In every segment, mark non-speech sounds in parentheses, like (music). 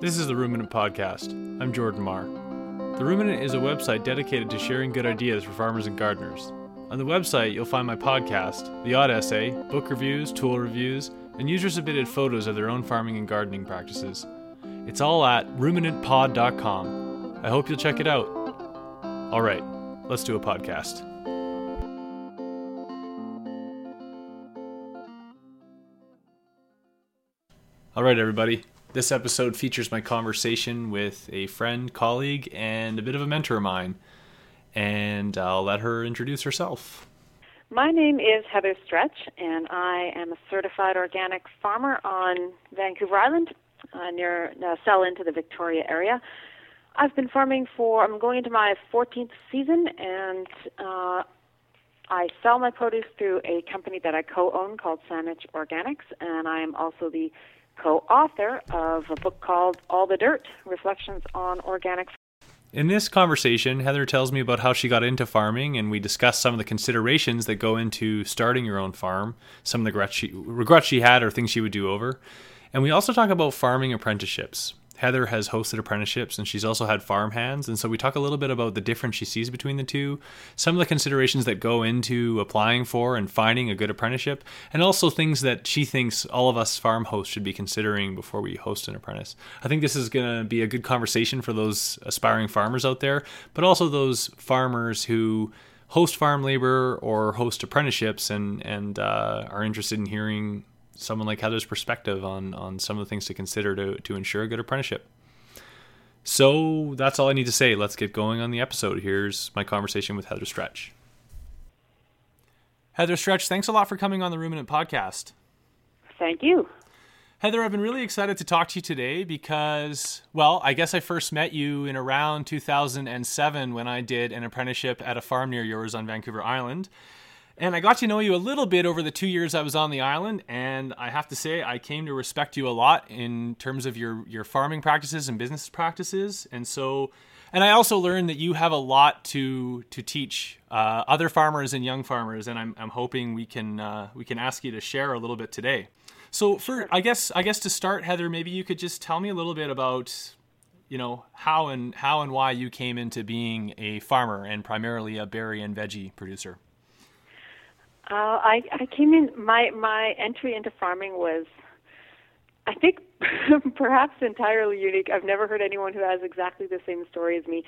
This is the Ruminant Podcast. I'm Jordan Marr. The Ruminant is a website dedicated to sharing good ideas for farmers and gardeners. On the website, you'll find my podcast, The Odd Essay, book reviews, tool reviews, and user submitted photos of their own farming and gardening practices. It's all at ruminantpod.com. I hope you'll check it out. All right, let's do a podcast. All right, everybody. This episode features my conversation with a friend, colleague, and a bit of a mentor of mine. And I'll let her introduce herself. My name is Heather Stretch, and I am a certified organic farmer on Vancouver Island, uh, near uh, sell into the Victoria area. I've been farming for, I'm going into my 14th season, and uh, I sell my produce through a company that I co own called Saanich Organics, and I am also the co author of a book called All the Dirt Reflections on Organic in this conversation, Heather tells me about how she got into farming, and we discuss some of the considerations that go into starting your own farm, some of the regrets she, regrets she had or things she would do over. And we also talk about farming apprenticeships. Heather has hosted apprenticeships and she's also had farm hands. And so we talk a little bit about the difference she sees between the two, some of the considerations that go into applying for and finding a good apprenticeship, and also things that she thinks all of us farm hosts should be considering before we host an apprentice. I think this is going to be a good conversation for those aspiring farmers out there, but also those farmers who host farm labor or host apprenticeships and, and uh, are interested in hearing someone like Heather's perspective on on some of the things to consider to to ensure a good apprenticeship. So that's all I need to say. Let's get going on the episode. Here's my conversation with Heather Stretch. Heather Stretch, thanks a lot for coming on the Ruminant podcast. Thank you. Heather, I've been really excited to talk to you today because, well, I guess I first met you in around 2007 when I did an apprenticeship at a farm near yours on Vancouver Island. And I got to know you a little bit over the two years I was on the island, and I have to say I came to respect you a lot in terms of your your farming practices and business practices. And so, and I also learned that you have a lot to to teach uh, other farmers and young farmers, and I'm I'm hoping we can uh, we can ask you to share a little bit today. So for I guess I guess to start, Heather, maybe you could just tell me a little bit about you know how and how and why you came into being a farmer and primarily a berry and veggie producer. Uh, I I came in my my entry into farming was, I think, (laughs) perhaps entirely unique. I've never heard anyone who has exactly the same story as me.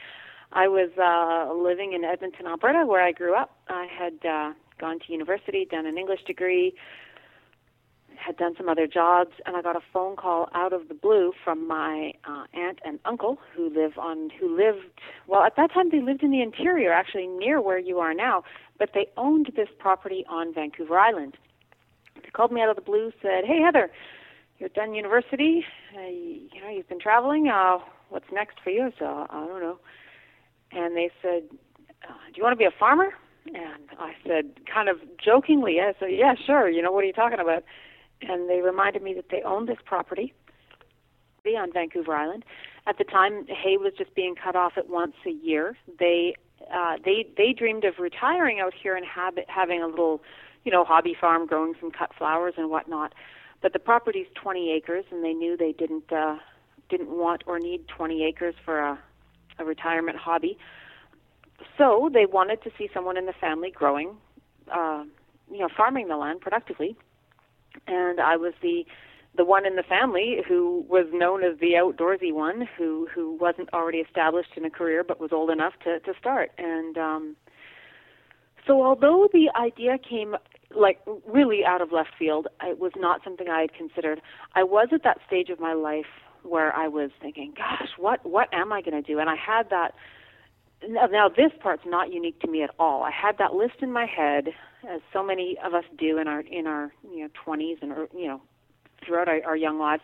I was uh, living in Edmonton, Alberta, where I grew up. I had uh, gone to university, done an English degree, had done some other jobs, and I got a phone call out of the blue from my uh, aunt and uncle who live on who lived well at that time they lived in the interior, actually near where you are now, but they owned this property on Vancouver Island. They called me out of the blue, said, "Hey Heather, you're done university. Uh, you know you've been traveling. Uh, what's next for you?" So I don't know. And they said, uh, "Do you want to be a farmer?" And I said, kind of jokingly, I said, "Yeah, sure. You know what are you talking about?" And they reminded me that they owned this property on Vancouver Island. At the time, hay was just being cut off at once a year. They uh, they they dreamed of retiring out here and habit, having a little, you know, hobby farm, growing some cut flowers and whatnot. But the property's 20 acres, and they knew they didn't uh, didn't want or need 20 acres for a, a retirement hobby. So they wanted to see someone in the family growing, uh, you know, farming the land productively and I was the the one in the family who was known as the outdoorsy one who who wasn't already established in a career but was old enough to to start. And um so although the idea came like really out of left field it was not something i had considered. I was at that stage of my life where i was thinking gosh what what am i going to do? And i had that now this part's not unique to me at all. I had that list in my head as so many of us do in our in our you know 20s and you know throughout our, our young lives,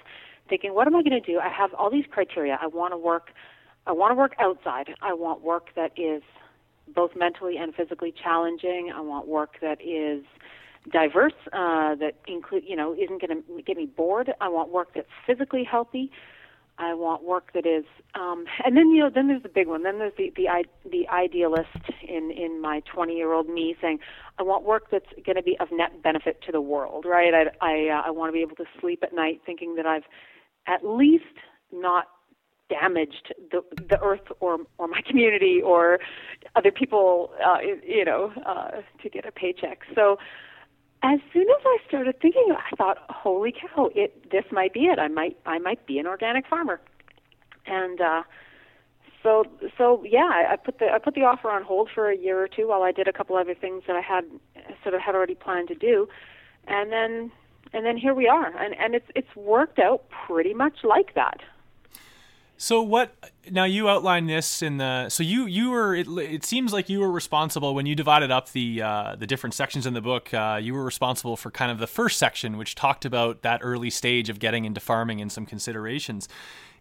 thinking, what am I going to do? I have all these criteria. I want to work. I want to work outside. I want work that is both mentally and physically challenging. I want work that is diverse, uh, that include you know isn't going to get me bored. I want work that's physically healthy. I want work that is, um, and then you know, then there's the big one. Then there's the the the idealist in in my 20 year old me saying, I want work that's going to be of net benefit to the world, right? I I uh, I want to be able to sleep at night thinking that I've at least not damaged the the earth or or my community or other people uh you know uh to get a paycheck so as soon as I started thinking I thought holy cow it this might be it. I might I might be an organic farmer. And uh so so yeah I, put the I put the offer on hold for a year or two while I did a couple other things that I had sort of had already planned to do. And then and then here we are. And and it's it's worked out pretty much like that so what? Now you outlined this in the. So you you were. It, it seems like you were responsible when you divided up the uh, the different sections in the book. Uh, you were responsible for kind of the first section, which talked about that early stage of getting into farming and some considerations.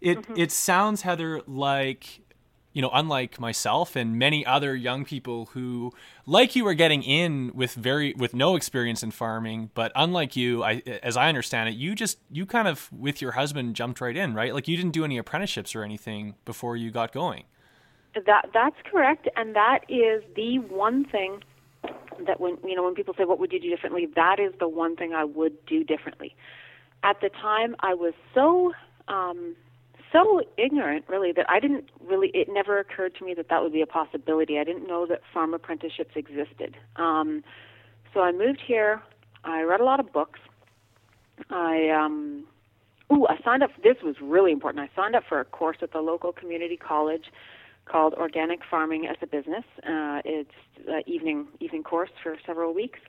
It mm-hmm. it sounds Heather like you know, unlike myself and many other young people who, like you, are getting in with very with no experience in farming, but unlike you, I, as I understand it, you just you kind of with your husband jumped right in, right? Like you didn't do any apprenticeships or anything before you got going. That that's correct, and that is the one thing that when you know when people say what would you do differently, that is the one thing I would do differently. At the time, I was so um, so ignorant, really, that I didn't really. It never occurred to me that that would be a possibility. I didn't know that farm apprenticeships existed. Um, so I moved here. I read a lot of books. I um, ooh, I signed up. This was really important. I signed up for a course at the local community college called Organic Farming as a Business. Uh, it's an evening evening course for several weeks.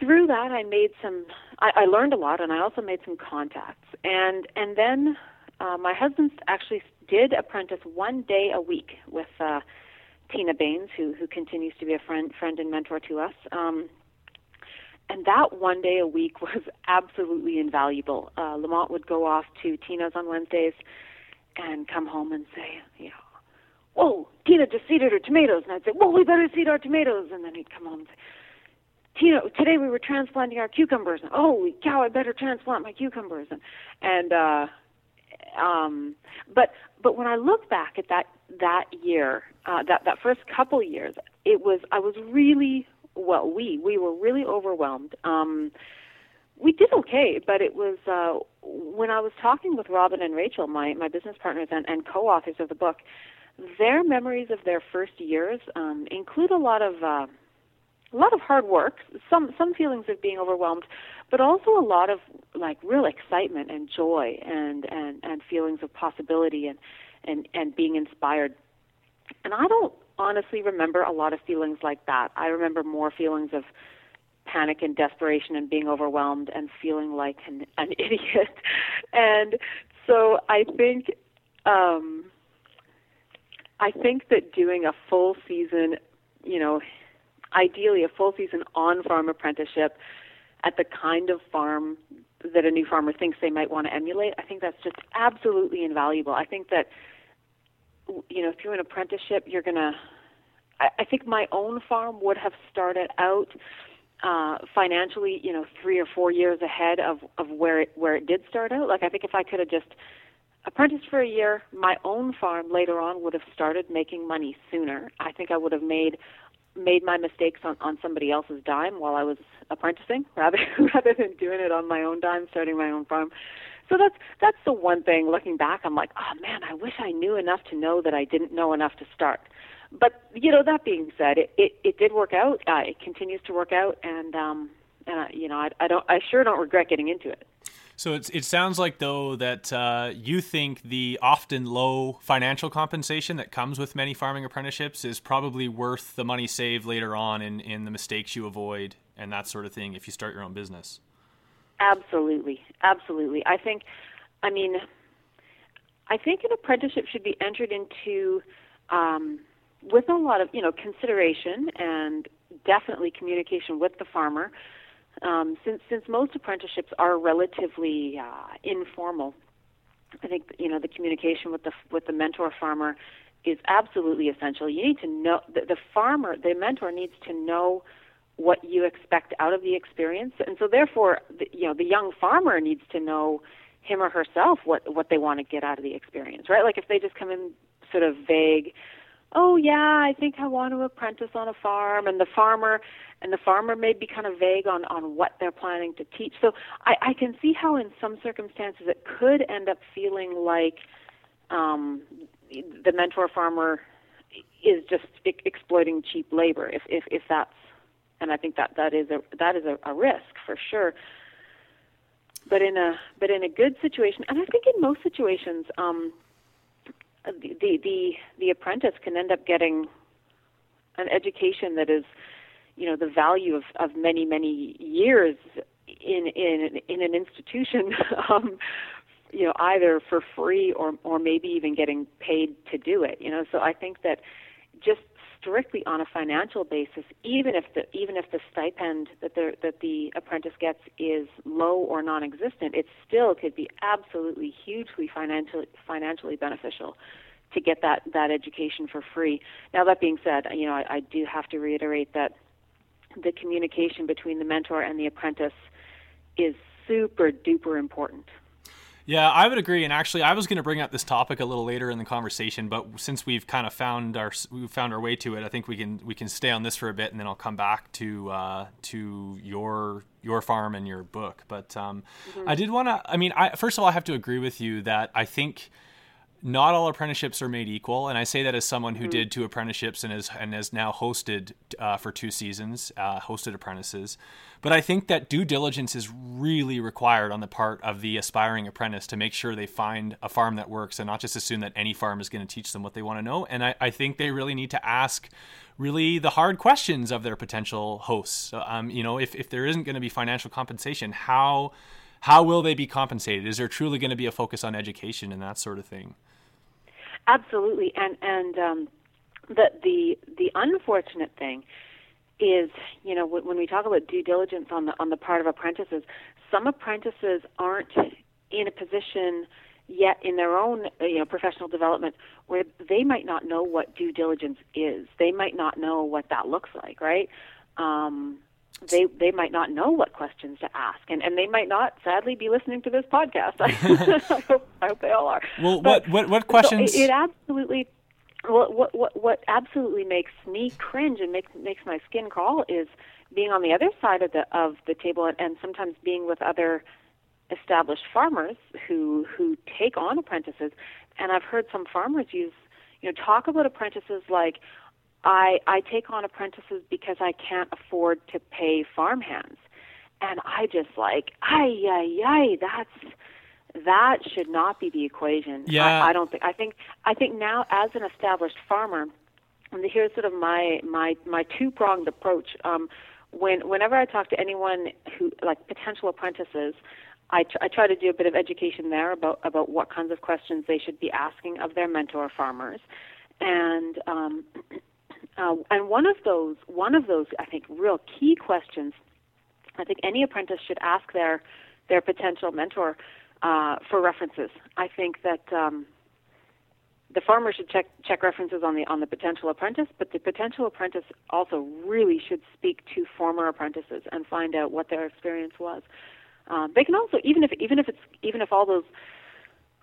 Through that, I made some. I, I learned a lot, and I also made some contacts. And and then uh, my husband actually did apprentice one day a week with uh, Tina Baines, who who continues to be a friend friend and mentor to us. Um, and that one day a week (laughs) was absolutely invaluable. Uh, Lamont would go off to Tina's on Wednesdays and come home and say, you know, whoa, Tina just seeded her tomatoes. And I'd say, whoa, we better seed our tomatoes. And then he'd come home and say, Tina, today we were transplanting our cucumbers. And, oh, cow, I better transplant my cucumbers. And, and uh, um, but but when I look back at that that year, uh, that that first couple years, it was I was really well. We we were really overwhelmed. Um, we did okay, but it was uh, when I was talking with Robin and Rachel, my my business partners and, and co-authors of the book. Their memories of their first years um, include a lot of uh, a lot of hard work, some some feelings of being overwhelmed, but also a lot of like real excitement and joy and and and feelings of possibility and and and being inspired. And I don't honestly remember a lot of feelings like that. I remember more feelings of panic and desperation and being overwhelmed and feeling like an, (laughs) an idiot. and so I think um I think that doing a full season, you know, ideally a full season on farm apprenticeship at the kind of farm that a new farmer thinks they might want to emulate, I think that's just absolutely invaluable. I think that you know, through an apprenticeship, you're gonna. I, I think my own farm would have started out uh, financially, you know, three or four years ahead of of where it where it did start out. Like I think if I could have just apprenticed for a year, my own farm later on would have started making money sooner. I think I would have made made my mistakes on, on somebody else's dime while I was apprenticing (laughs) rather rather than doing it on my own dime, starting my own farm. So that's that's the one thing. Looking back, I'm like, oh man, I wish I knew enough to know that I didn't know enough to start. But you know, that being said, it it, it did work out. Uh, it continues to work out, and um, and I, you know, I, I don't, I sure don't regret getting into it. So it's, it sounds like, though, that uh, you think the often low financial compensation that comes with many farming apprenticeships is probably worth the money saved later on in, in the mistakes you avoid and that sort of thing if you start your own business. Absolutely. Absolutely. I think, I mean, I think an apprenticeship should be entered into um, with a lot of, you know, consideration and definitely communication with the farmer um, since since most apprenticeships are relatively uh, informal, I think you know the communication with the with the mentor farmer is absolutely essential. You need to know the, the farmer, the mentor needs to know what you expect out of the experience, and so therefore, the, you know, the young farmer needs to know him or herself what what they want to get out of the experience, right? Like if they just come in sort of vague, oh yeah, I think I want to apprentice on a farm, and the farmer and the farmer may be kind of vague on on what they're planning to teach. So I, I can see how in some circumstances it could end up feeling like um, the mentor farmer is just e- exploiting cheap labor. If if if that's and I think that that is a that is a, a risk for sure. But in a but in a good situation, and I think in most situations, um, the, the the apprentice can end up getting an education that is, you know, the value of, of many many years in in in an institution, (laughs) um, you know, either for free or or maybe even getting paid to do it. You know, so I think that just strictly on a financial basis, even if the even if the stipend that the that the apprentice gets is low or non-existent, it still could be absolutely hugely financially financially beneficial to get that that education for free. Now that being said, you know I, I do have to reiterate that the communication between the mentor and the apprentice is super duper important. Yeah, I would agree. And actually, I was going to bring up this topic a little later in the conversation, but since we've kind of found our we found our way to it, I think we can we can stay on this for a bit, and then I'll come back to uh, to your your farm and your book. But um, mm-hmm. I did want to. I mean, I, first of all, I have to agree with you that I think not all apprenticeships are made equal, and I say that as someone who mm-hmm. did two apprenticeships and has and has now hosted uh, for two seasons, uh, hosted apprentices. But I think that due diligence is really required on the part of the aspiring apprentice to make sure they find a farm that works, and not just assume that any farm is going to teach them what they want to know. And I, I think they really need to ask really the hard questions of their potential hosts. Um, you know, if if there isn't going to be financial compensation, how how will they be compensated? Is there truly going to be a focus on education and that sort of thing? Absolutely, and and um, the the the unfortunate thing is, you know, when we talk about due diligence on the on the part of apprentices, some apprentices aren't in a position yet in their own you know professional development where they might not know what due diligence is. They might not know what that looks like, right? Um, they they might not know what questions to ask, and, and they might not, sadly, be listening to this podcast. I, (laughs) hope, I hope they all are. Well, but, what what what questions? So it, it absolutely. Well, what what what absolutely makes me cringe and makes makes my skin crawl is being on the other side of the of the table, and, and sometimes being with other established farmers who who take on apprentices. And I've heard some farmers use you know talk about apprentices like I I take on apprentices because I can't afford to pay farmhands. And I just like, ay, ay, ay, that's that should not be the equation. Yeah. I, I don't think I think I think now as an established farmer, and here's sort of my my my two pronged approach. Um, when whenever I talk to anyone who like potential apprentices, I, tr- I try to do a bit of education there about about what kinds of questions they should be asking of their mentor farmers, and um, (clears throat) uh, and one of those, one of those, I think, real key questions, I think any apprentice should ask their their potential mentor uh, for references. I think that um, the farmer should check check references on the on the potential apprentice, but the potential apprentice also really should speak to former apprentices and find out what their experience was. Um, they can also even if even if it's even if all those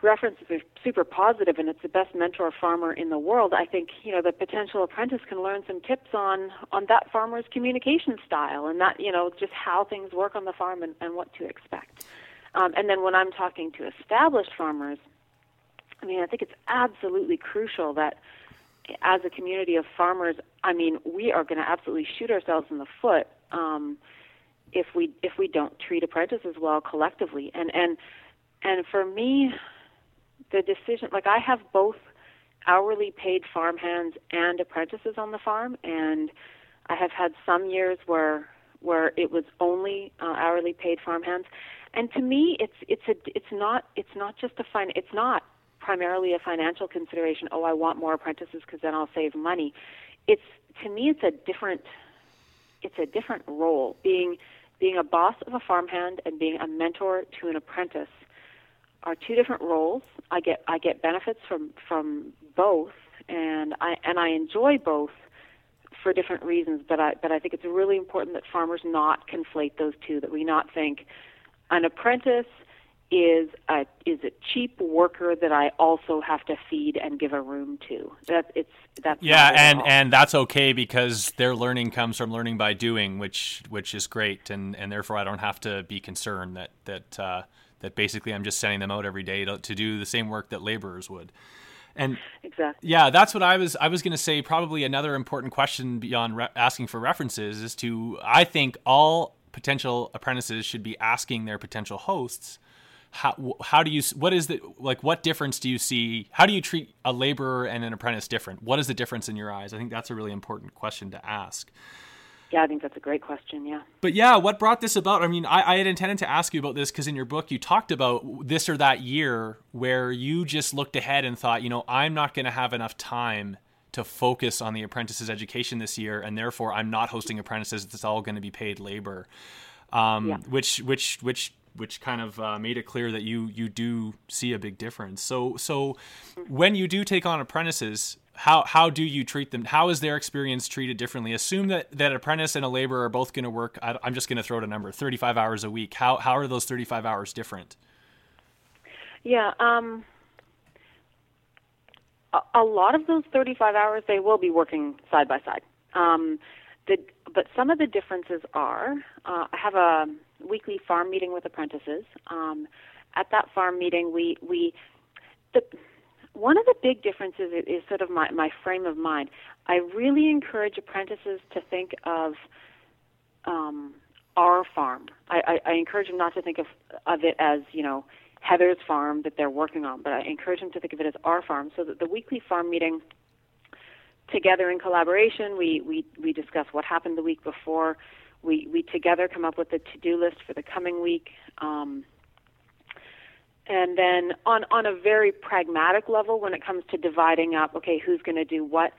references are super positive and it's the best mentor farmer in the world, I think you know the potential apprentice can learn some tips on on that farmer's communication style and that you know just how things work on the farm and, and what to expect. Um, and then when I'm talking to established farmers, I mean I think it's absolutely crucial that as a community of farmers, I mean we are going to absolutely shoot ourselves in the foot um, if we if we don't treat apprentices well collectively and and and for me the decision like I have both hourly paid farmhands and apprentices on the farm and I have had some years where where it was only uh, hourly paid farmhands. And to me it's it's a it's not it's not just a fine it's not primarily a financial consideration oh I want more apprentices because then I'll save money. It's to me it's a different it's a different role being being a boss of a farmhand and being a mentor to an apprentice are two different roles. I get I get benefits from from both, and I and I enjoy both for different reasons. But I but I think it's really important that farmers not conflate those two. That we not think an apprentice is a is a cheap worker that I also have to feed and give a room to. That it's that's yeah, and and that's okay because their learning comes from learning by doing, which which is great, and and therefore I don't have to be concerned that that. Uh, That basically I'm just sending them out every day to, to do the same work that laborers would. And exactly. Yeah, that's what I was. I was going to say. Probably another important question beyond re- asking for references is to. I think all potential apprentices should be asking their potential hosts how how do you what is the like what difference do you see how do you treat a laborer and an apprentice different what is the difference in your eyes i think that's a really important question to ask yeah i think that's a great question yeah but yeah what brought this about i mean i, I had intended to ask you about this because in your book you talked about this or that year where you just looked ahead and thought you know i'm not going to have enough time to focus on the apprentices education this year and therefore i'm not hosting apprentices it's all going to be paid labor um, yeah. which which which which kind of uh, made it clear that you you do see a big difference. So so when you do take on apprentices, how how do you treat them? How is their experience treated differently? Assume that that apprentice and a laborer are both going to work. I, am just going to throw out a number: 35 hours a week. How how are those 35 hours different? Yeah. Um, a, a lot of those 35 hours they will be working side by side. Um, the, but some of the differences are uh, I have a weekly farm meeting with apprentices. Um, at that farm meeting, we we the one of the big differences is, sort of my, my frame of mind. I really encourage apprentices to think of um, our farm. I, I, I encourage them not to think of of it as you know Heather's farm that they're working on, but I encourage them to think of it as our farm. So that the weekly farm meeting, together in collaboration, we we we discuss what happened the week before we we together come up with a to-do list for the coming week. Um, and then on on a very pragmatic level, when it comes to dividing up, okay, who's going to do what,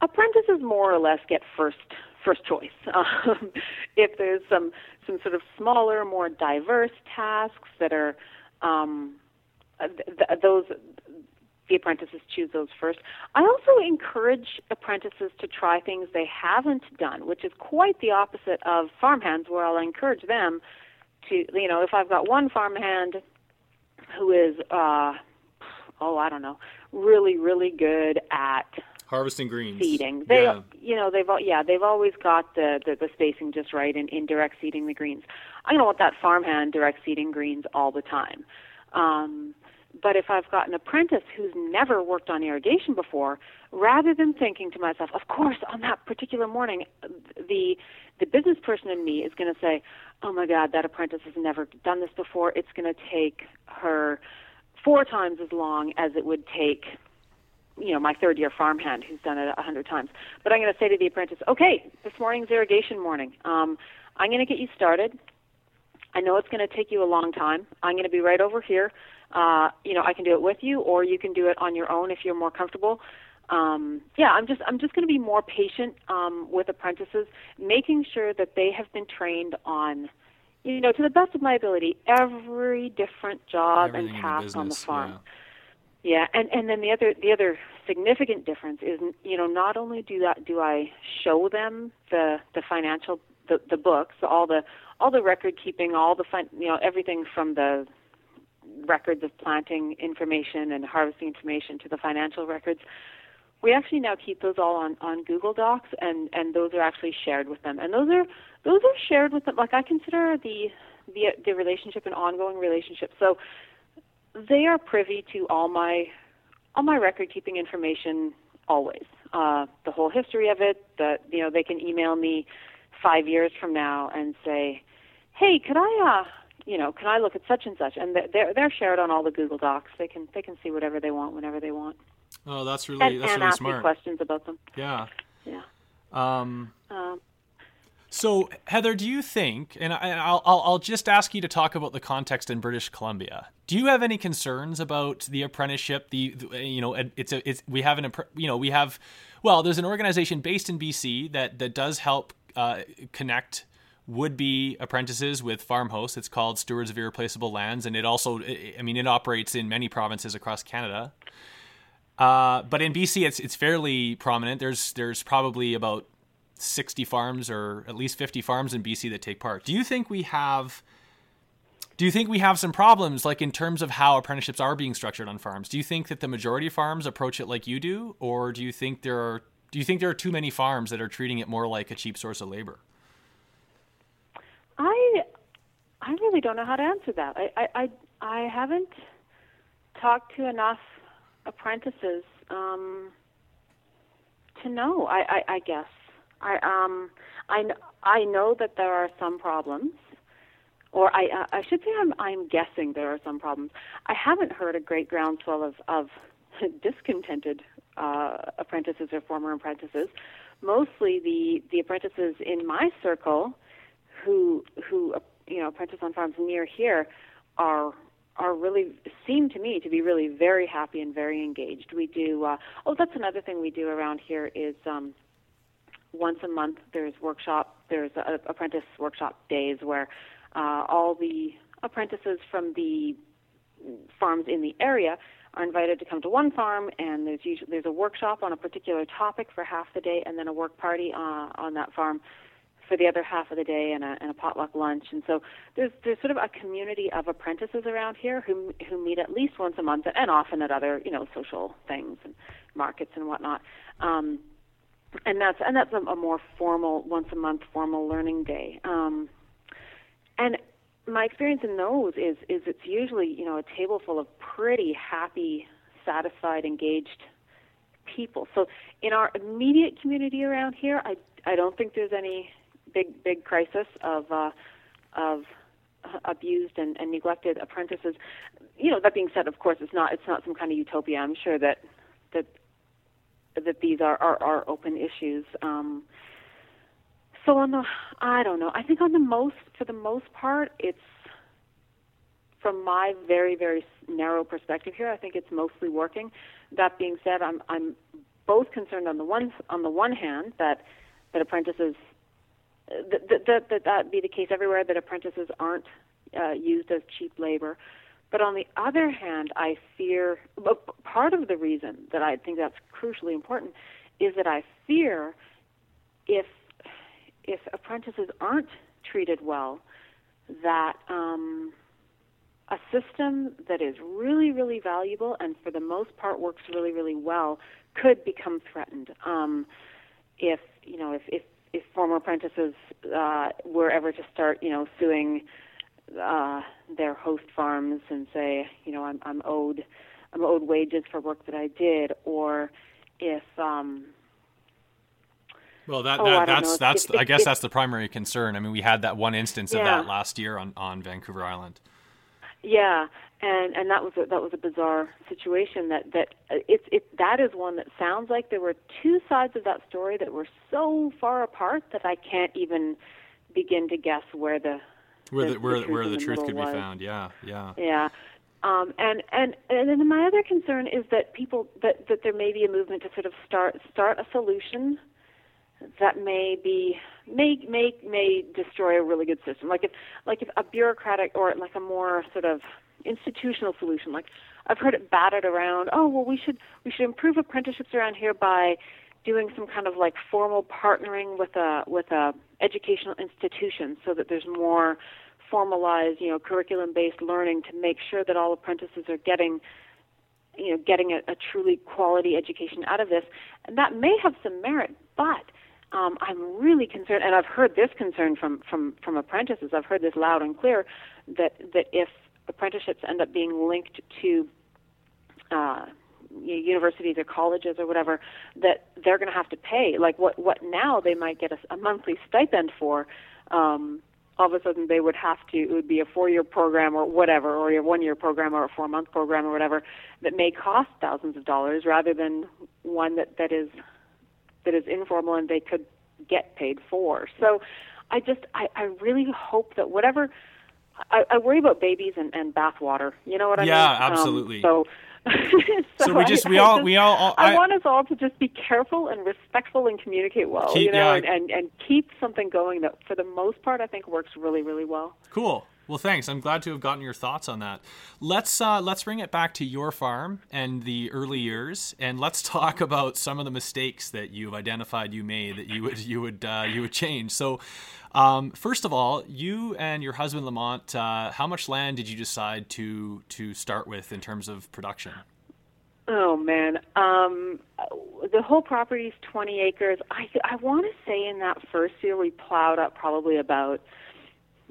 apprentices more or less get first first choice. (laughs) Um, if there's some some sort of smaller, more diverse tasks that are um, th- those the apprentices choose those first. I also encourage apprentices to try things they haven't done, which is quite the opposite of farmhands, where I'll encourage them to, you know, if I've got one farmhand who is, uh, oh, I don't know, really, really good at harvesting greens. seeding. They yeah. you know they've yeah they've always got the, the the spacing just right in in direct seeding the greens. I don't want that farmhand direct seeding greens all the time. Um but if I've got an apprentice who's never worked on irrigation before, rather than thinking to myself, of course, on that particular morning, the the business person in me is going to say, "Oh my God, that apprentice has never done this before. It's going to take her four times as long as it would take." You know, my third year farmhand who's done it a hundred times. But I'm going to say to the apprentice, okay, this morning's irrigation morning. Um, I'm going to get you started. I know it's going to take you a long time. I'm going to be right over here uh, you know, I can do it with you, or you can do it on your own if you're more comfortable. Um, yeah, I'm just I'm just going to be more patient um, with apprentices, making sure that they have been trained on, you know, to the best of my ability, every different job Everything and task business, on the farm. Yeah. yeah, and and then the other the other significant difference is, you know, not only do that do I show them the the financial the the books, all the all the record keeping, all the fun, you know, everything from the records of planting information and harvesting information to the financial records. We actually now keep those all on, on Google Docs, and, and those are actually shared with them. And those are those are shared with them. Like I consider the the the relationship an ongoing relationship. So they are privy to all my all my record keeping information always. Uh, the whole history of it. That you know they can email me five years from now and say, "Hey, could I uh, you know, can I look at such and such? And they're they're shared on all the Google Docs. They can they can see whatever they want whenever they want. Oh, that's really and, that's and really ask smart. Questions about them. Yeah. Yeah. Um, um, so Heather, do you think? And I, will I'll I'll just ask you to talk about the context in British Columbia. Do you have any concerns about the apprenticeship? The, the you know it's a it's we have an you know we have well there's an organization based in BC that that does help uh, connect would be apprentices with farm hosts. It's called Stewards of Irreplaceable Lands, and it also, I mean, it operates in many provinces across Canada. Uh, but in BC, it's it's fairly prominent. There's there's probably about sixty farms or at least fifty farms in BC that take part. Do you think we have? Do you think we have some problems, like in terms of how apprenticeships are being structured on farms? Do you think that the majority of farms approach it like you do, or do you think there are do you think there are too many farms that are treating it more like a cheap source of labor? I I really don't know how to answer that. I I I haven't talked to enough apprentices um, to know. I, I, I guess I um I I know that there are some problems, or I uh, I should say I'm I'm guessing there are some problems. I haven't heard a great groundswell of of (laughs) discontented uh, apprentices or former apprentices. Mostly the the apprentices in my circle, who who you know apprentice on farms near here, are are really seem to me to be really very happy and very engaged. We do. Uh, oh, that's another thing we do around here is um, once a month there's workshop. There's a, apprentice workshop days where uh, all the apprentices from the farms in the area are invited to come to one farm, and there's usually there's a workshop on a particular topic for half the day, and then a work party uh, on that farm for the other half of the day, and a, and a potluck lunch. And so there's there's sort of a community of apprentices around here who who meet at least once a month, and often at other you know social things and markets and whatnot. Um, and that's and that's a, a more formal once a month formal learning day. Um, and my experience in those is is it's usually you know a table full of pretty happy, satisfied, engaged people. So in our immediate community around here, I I don't think there's any big big crisis of uh, of abused and, and neglected apprentices. You know, that being said, of course, it's not it's not some kind of utopia. I'm sure that that that these are are, are open issues. Um, so on the, I don't know. I think on the most, for the most part, it's from my very very narrow perspective here. I think it's mostly working. That being said, I'm I'm both concerned on the one on the one hand that that apprentices that that that, that be the case everywhere that apprentices aren't uh, used as cheap labor. But on the other hand, I fear part of the reason that I think that's crucially important is that I fear if if apprentices aren't treated well, that um, a system that is really, really valuable and for the most part works really, really well could become threatened. Um, if you know, if if, if former apprentices uh, were ever to start, you know, suing uh, their host farms and say, you know, I'm I'm owed I'm owed wages for work that I did, or if um, well, that, oh, that's that's it, I guess it, that's the primary concern. I mean, we had that one instance yeah. of that last year on, on Vancouver Island. Yeah, and and that was a, that was a bizarre situation. That that uh, it's it that is one that sounds like there were two sides of that story that were so far apart that I can't even begin to guess where the where the, the where the where the, the truth could was. be found. Yeah, yeah. Yeah. Um, and and and then my other concern is that people that that there may be a movement to sort of start start a solution that may be may may may destroy a really good system. Like if like if a bureaucratic or like a more sort of institutional solution. Like I've heard it batted around. Oh well, we should we should improve apprenticeships around here by doing some kind of like formal partnering with a with a educational institution so that there's more formalized you know curriculum based learning to make sure that all apprentices are getting you know getting a, a truly quality education out of this and that may have some merit but um, I'm really concerned, and I've heard this concern from, from, from apprentices. I've heard this loud and clear that that if apprenticeships end up being linked to uh, universities or colleges or whatever, that they're going to have to pay. Like what what now they might get a, a monthly stipend for. Um, all of a sudden they would have to it would be a four year program or whatever or a one year program or a four month program or whatever that may cost thousands of dollars rather than one that that is that is informal and they could get paid for. So I just I, I really hope that whatever I, I worry about babies and, and bathwater. You know what I yeah, mean? Yeah, absolutely. Um, so (laughs) so, so, we just we all we all, all I, I, want us all to just be careful and respectful and communicate well keep, you know yeah, and, and, and keep something going that for the most part i think works really really well cool well, thanks. I'm glad to have gotten your thoughts on that. Let's uh, let's bring it back to your farm and the early years, and let's (laughs) talk about some of the mistakes that you've identified you made that you would you would uh, you would change. So, um, first of all, you and your husband Lamont, uh, how much land did you decide to to start with in terms of production? Oh man, um, the whole property is 20 acres. I I want to say in that first year we plowed up probably about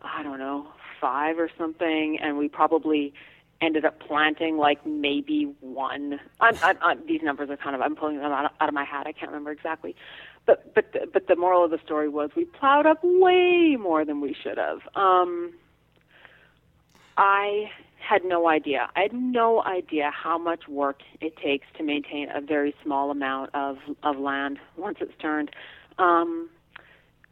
I don't know five or something, and we probably ended up planting like maybe one. I'm, I'm, I'm, these numbers are kind of I'm pulling them out, out of my hat. I can't remember exactly, but but the, but the moral of the story was we plowed up way more than we should have. Um, I had no idea. I had no idea how much work it takes to maintain a very small amount of of land once it's turned. Um,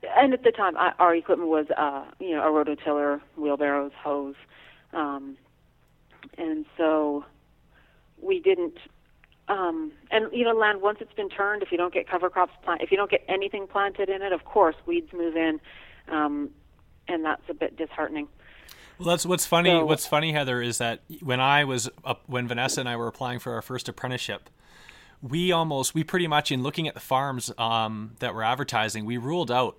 and at the time, I, our equipment was, uh, you know, a rototiller, wheelbarrows, hose, um, and so we didn't. Um, and you know, land once it's been turned, if you don't get cover crops plant, if you don't get anything planted in it, of course, weeds move in, um, and that's a bit disheartening. Well, that's what's funny. So, what's funny, Heather, is that when I was up, when Vanessa and I were applying for our first apprenticeship, we almost, we pretty much, in looking at the farms um, that were advertising, we ruled out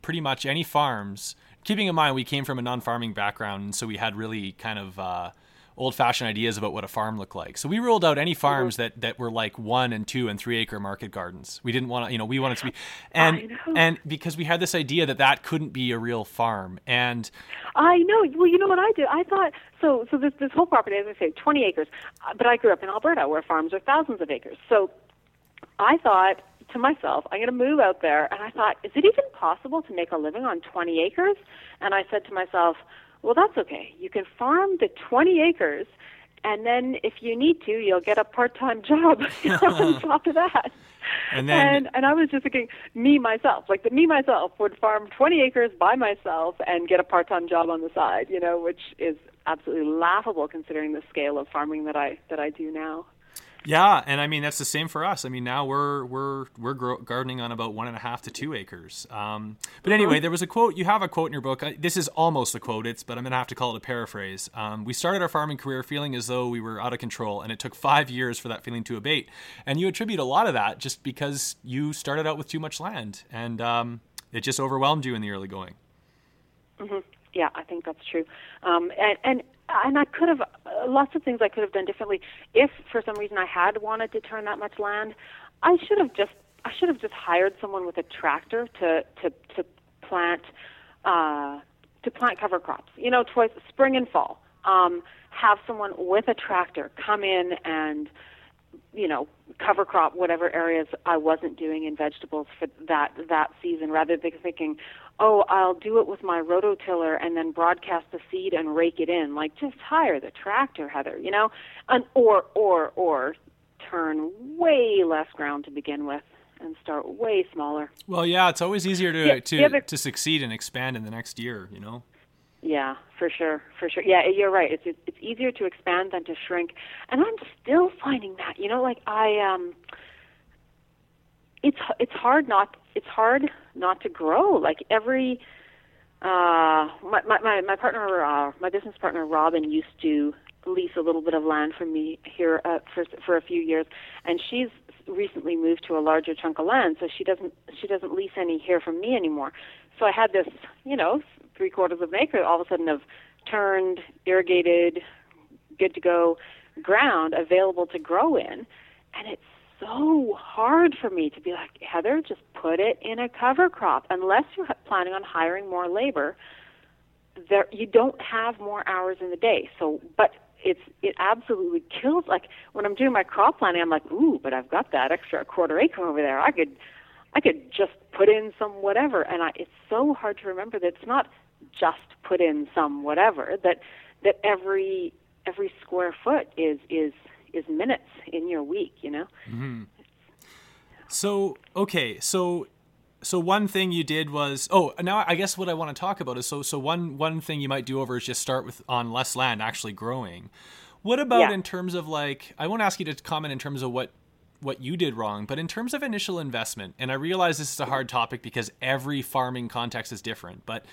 pretty much any farms. Keeping in mind we came from a non-farming background, and so we had really kind of uh, old-fashioned ideas about what a farm looked like. So we ruled out any farms that, that were like one and two and three acre market gardens. We didn't want to, you know, we wanted to be, (laughs) and and because we had this idea that that couldn't be a real farm. And I know. Well, you know what I did? I thought so. So this this whole property, as I say, 20 acres. Uh, but I grew up in Alberta, where farms are thousands of acres. So I thought to myself, I'm going to move out there. And I thought, is it even possible to make a living on 20 acres? And I said to myself, well, that's okay. You can farm the 20 acres, and then if you need to, you'll get a part-time job (laughs) on (laughs) top of that. And then, and, and I was just thinking, me myself, like the me myself would farm 20 acres by myself and get a part-time job on the side, you know, which is absolutely laughable considering the scale of farming that I that I do now. Yeah, and I mean that's the same for us. I mean now we're we're we're gardening on about one and a half to two acres. Um, but anyway, there was a quote. You have a quote in your book. This is almost a quote. It's but I'm gonna have to call it a paraphrase. Um, we started our farming career feeling as though we were out of control, and it took five years for that feeling to abate. And you attribute a lot of that just because you started out with too much land, and um, it just overwhelmed you in the early going. Mm-hmm. Yeah, I think that's true. Um, and, and and I could have uh, lots of things I could have done differently if for some reason I had wanted to turn that much land. I should have just I should have just hired someone with a tractor to to to plant uh, to plant cover crops. You know, twice spring and fall. Um, have someone with a tractor come in and you know cover crop whatever areas I wasn't doing in vegetables for that that season rather than thinking oh, I'll do it with my rototiller and then broadcast the seed and rake it in. Like, just hire the tractor, Heather, you know? And, or, or, or turn way less ground to begin with and start way smaller. Well, yeah, it's always easier to, yeah, to, other, to succeed and expand in the next year, you know? Yeah, for sure, for sure. Yeah, you're right. It's it's easier to expand than to shrink, and I'm still finding that. You know, like I um, it's it's hard not it's hard not to grow. Like every uh, my my my partner, uh, my business partner Robin used to lease a little bit of land from me here uh, for for a few years, and she's recently moved to a larger chunk of land, so she doesn't she doesn't lease any here from me anymore. So I had this, you know, three quarters of an acre all of a sudden of turned, irrigated, good to go ground available to grow in, and it's so hard for me to be like, Heather, just put it in a cover crop. Unless you're planning on hiring more labor, there you don't have more hours in the day. So, but it's it absolutely kills. Like when I'm doing my crop planning, I'm like, ooh, but I've got that extra quarter acre over there. I could, I could just put in some whatever. And I, it's so hard to remember that it's not just put in some whatever. That that every every square foot is is is minutes in your week. You know. Mm-hmm. So okay, so so one thing you did was oh now I guess what I want to talk about is so so one one thing you might do over is just start with on less land actually growing. What about yeah. in terms of like I won't ask you to comment in terms of what what you did wrong, but in terms of initial investment, and I realize this is a hard topic because every farming context is different, but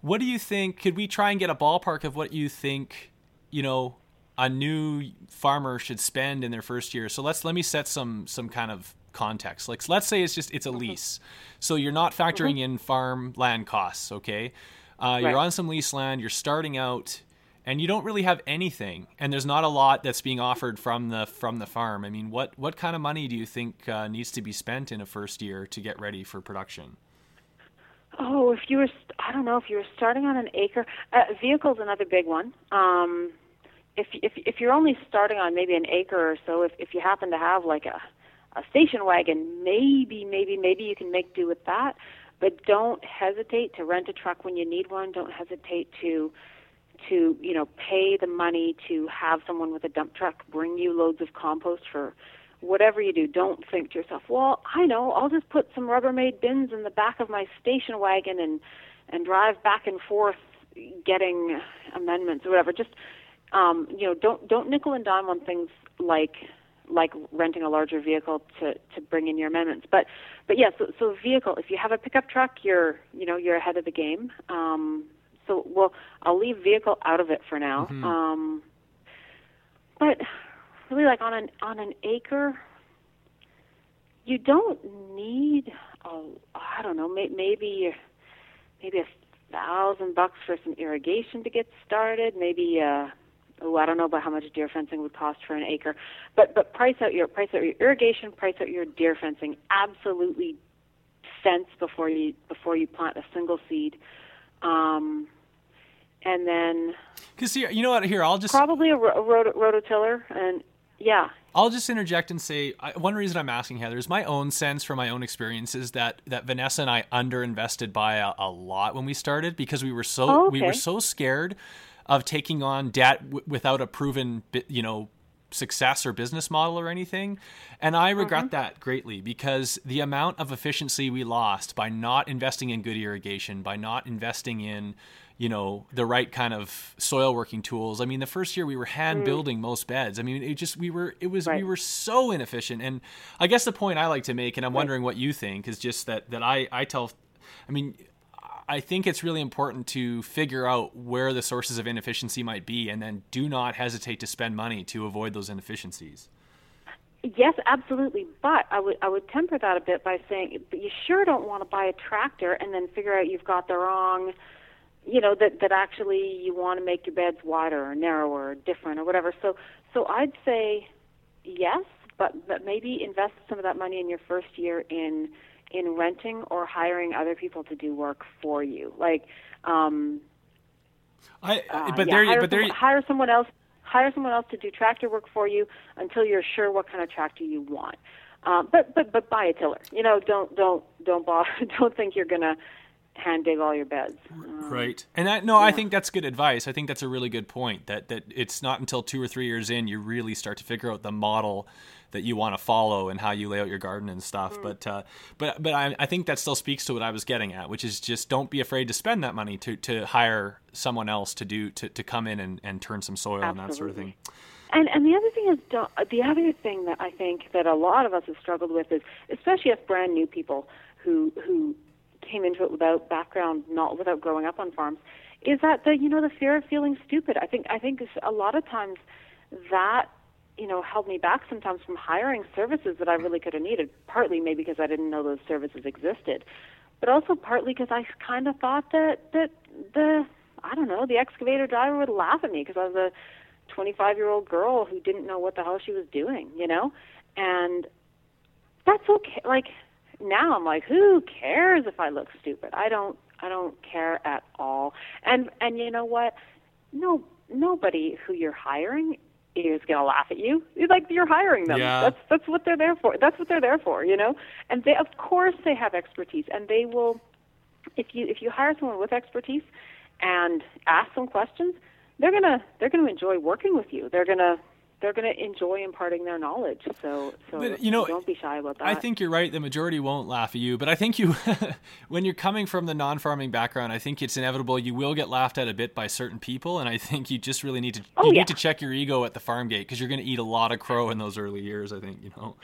what do you think? Could we try and get a ballpark of what you think, you know, a new farmer should spend in their first year. So let's let me set some some kind of context. Like let's say it's just it's a mm-hmm. lease, so you're not factoring mm-hmm. in farm land costs. Okay, uh, you're on some lease land. You're starting out, and you don't really have anything, and there's not a lot that's being offered from the from the farm. I mean, what what kind of money do you think uh, needs to be spent in a first year to get ready for production? Oh, if you were, I don't know, if you were starting on an acre, uh, vehicle's another big one. Um, if if if you're only starting on maybe an acre or so, if if you happen to have like a a station wagon, maybe maybe maybe you can make do with that. But don't hesitate to rent a truck when you need one. Don't hesitate to to you know pay the money to have someone with a dump truck bring you loads of compost for whatever you do, don't think to yourself, well, I know, I'll just put some Rubbermaid bins in the back of my station wagon and and drive back and forth getting amendments or whatever. Just um, you know, don't don't nickel and dime on things like like renting a larger vehicle to to bring in your amendments. But but yeah, so so vehicle. If you have a pickup truck, you're you know you're ahead of the game. Um, so well, I'll leave vehicle out of it for now. Mm-hmm. Um, but really like on an on an acre you don't need a I don't know may, maybe maybe a thousand bucks for some irrigation to get started maybe uh oh I don't know about how much deer fencing would cost for an acre but but price out your price out your irrigation price out your deer fencing absolutely fence before you before you plant a single seed um and then because you know what here i'll just probably a, ro- a rot- rototiller and yeah. I'll just interject and say one reason I'm asking Heather is my own sense from my own experiences that that Vanessa and I underinvested by a, a lot when we started because we were so oh, okay. we were so scared of taking on debt w- without a proven you know success or business model or anything. And I regret mm-hmm. that greatly because the amount of efficiency we lost by not investing in good irrigation, by not investing in you know the right kind of soil working tools. I mean, the first year we were hand mm. building most beds. I mean, it just we were it was right. we were so inefficient. And I guess the point I like to make, and I'm right. wondering what you think, is just that that I I tell, I mean. I think it's really important to figure out where the sources of inefficiency might be and then do not hesitate to spend money to avoid those inefficiencies. Yes, absolutely. But I would I would temper that a bit by saying, you sure don't want to buy a tractor and then figure out you've got the wrong you know that that actually you want to make your beds wider or narrower or different or whatever so so i'd say yes but but maybe invest some of that money in your first year in in renting or hiring other people to do work for you like um I, uh, but yeah, there, hire but there, hire someone else, hire someone else to do tractor work for you until you're sure what kind of tractor you want. Um, but but but buy a tiller. You know, don't don't don't bother, (laughs) don't think you're gonna hand dig all your beds. Um, right. And that, no, yeah. I think that's good advice. I think that's a really good point that, that it's not until two or three years in you really start to figure out the model that you want to follow and how you lay out your garden and stuff. Mm. But, uh, but, but I, I think that still speaks to what I was getting at, which is just don't be afraid to spend that money to, to hire someone else to do, to, to come in and, and turn some soil Absolutely. and that sort of thing. And and the other thing is the other thing that I think that a lot of us have struggled with is especially as brand new people who who came into it without background, not without growing up on farms, is that the you know the fear of feeling stupid. I think I think a lot of times that you know held me back sometimes from hiring services that I really could have needed. Partly maybe because I didn't know those services existed, but also partly because I kind of thought that that the I don't know the excavator driver would laugh at me because I was a 25 year old girl who didn't know what the hell she was doing, you know, and that's okay. Like now I'm like, who cares if I look stupid? I don't I don't care at all. And and you know what? No nobody who you're hiring is going to laugh at you. It's like you're hiring them. Yeah. That's that's what they're there for. That's what they're there for, you know? And they of course they have expertise and they will if you if you hire someone with expertise and ask them questions, they're going to they're going to enjoy working with you. They're going to they're going to enjoy imparting their knowledge. So, so but, you know, don't be shy about that. I think you're right. The majority won't laugh at you, but I think you, (laughs) when you're coming from the non-farming background, I think it's inevitable you will get laughed at a bit by certain people, and I think you just really need to oh, you yeah. need to check your ego at the farm gate because you're going to eat a lot of crow in those early years. I think you know.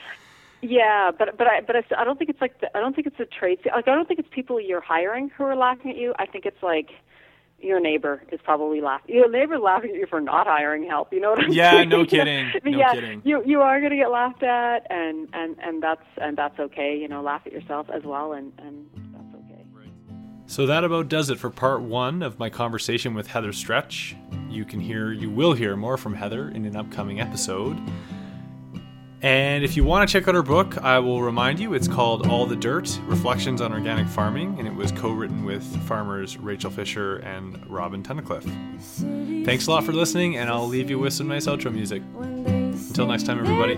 Yeah, but but I but I, I don't think it's like the, I don't think it's a trade. Like I don't think it's people you're hiring who are laughing at you. I think it's like your neighbor is probably laughing. Your neighbor's laughing at you for not hiring help. You know what I'm yeah, saying? (laughs) Yeah, no kidding. no yeah, kidding. You you are going to get laughed at, and and and that's and that's okay. You know, laugh at yourself as well, and and that's okay. So that about does it for part one of my conversation with Heather Stretch. You can hear, you will hear more from Heather in an upcoming episode. And if you want to check out her book, I will remind you it's called All the Dirt Reflections on Organic Farming, and it was co written with farmers Rachel Fisher and Robin Tunnicliffe. Thanks a lot for listening, and I'll leave you with some nice outro music. Until next time, everybody.